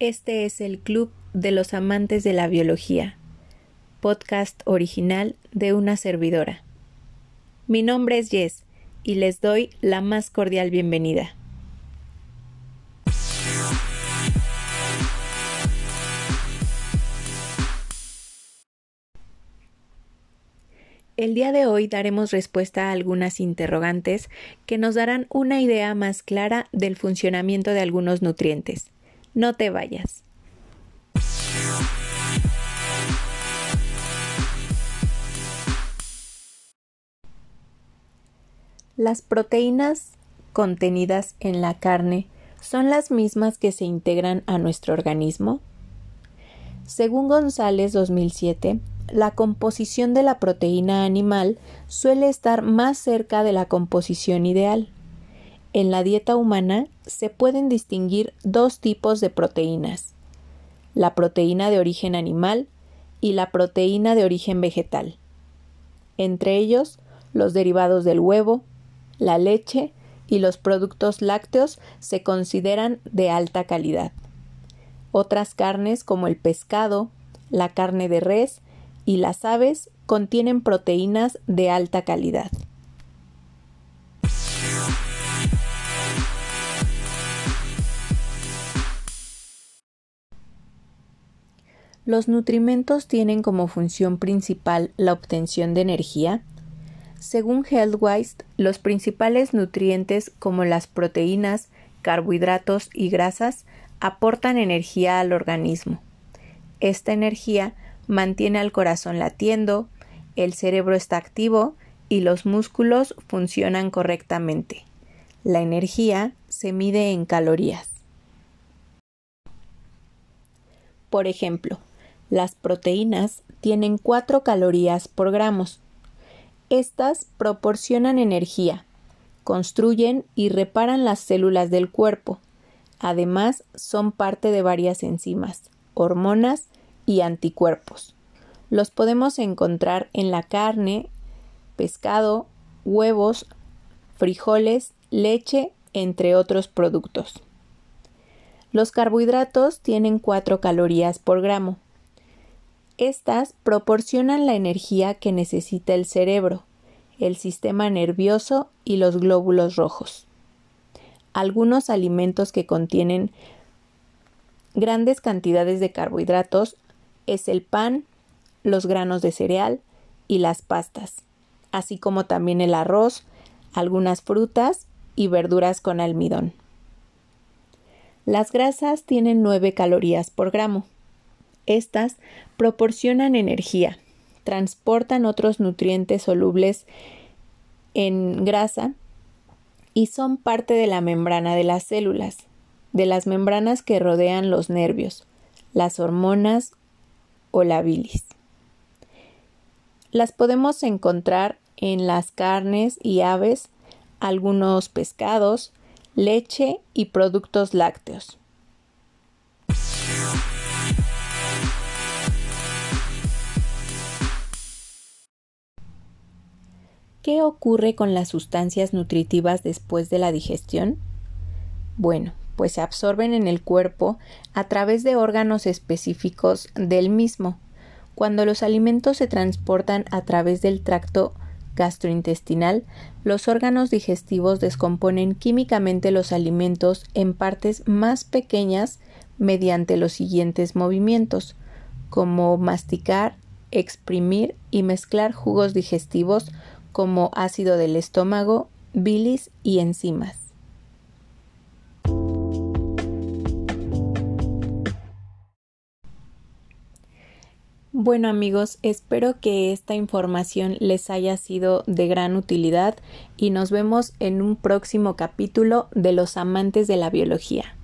Este es el Club de los Amantes de la Biología, podcast original de una servidora. Mi nombre es Jess y les doy la más cordial bienvenida. El día de hoy daremos respuesta a algunas interrogantes que nos darán una idea más clara del funcionamiento de algunos nutrientes. No te vayas. Las proteínas contenidas en la carne son las mismas que se integran a nuestro organismo? Según González 2007, la composición de la proteína animal suele estar más cerca de la composición ideal. En la dieta humana se pueden distinguir dos tipos de proteínas, la proteína de origen animal y la proteína de origen vegetal. Entre ellos, los derivados del huevo, la leche y los productos lácteos se consideran de alta calidad. Otras carnes como el pescado, la carne de res y las aves contienen proteínas de alta calidad. ¿Los nutrimentos tienen como función principal la obtención de energía? Según Healthwise, los principales nutrientes como las proteínas, carbohidratos y grasas aportan energía al organismo. Esta energía mantiene al corazón latiendo, el cerebro está activo y los músculos funcionan correctamente. La energía se mide en calorías. Por ejemplo, las proteínas tienen 4 calorías por gramos. Estas proporcionan energía, construyen y reparan las células del cuerpo. Además, son parte de varias enzimas, hormonas y anticuerpos. Los podemos encontrar en la carne, pescado, huevos, frijoles, leche, entre otros productos. Los carbohidratos tienen 4 calorías por gramo. Estas proporcionan la energía que necesita el cerebro, el sistema nervioso y los glóbulos rojos. Algunos alimentos que contienen grandes cantidades de carbohidratos es el pan, los granos de cereal y las pastas, así como también el arroz, algunas frutas y verduras con almidón. Las grasas tienen 9 calorías por gramo. Estas proporcionan energía, transportan otros nutrientes solubles en grasa y son parte de la membrana de las células, de las membranas que rodean los nervios, las hormonas o la bilis. Las podemos encontrar en las carnes y aves, algunos pescados, leche y productos lácteos. ¿Qué ocurre con las sustancias nutritivas después de la digestión? Bueno, pues se absorben en el cuerpo a través de órganos específicos del mismo. Cuando los alimentos se transportan a través del tracto gastrointestinal, los órganos digestivos descomponen químicamente los alimentos en partes más pequeñas mediante los siguientes movimientos, como masticar, exprimir y mezclar jugos digestivos como ácido del estómago, bilis y enzimas. Bueno amigos, espero que esta información les haya sido de gran utilidad y nos vemos en un próximo capítulo de los amantes de la biología.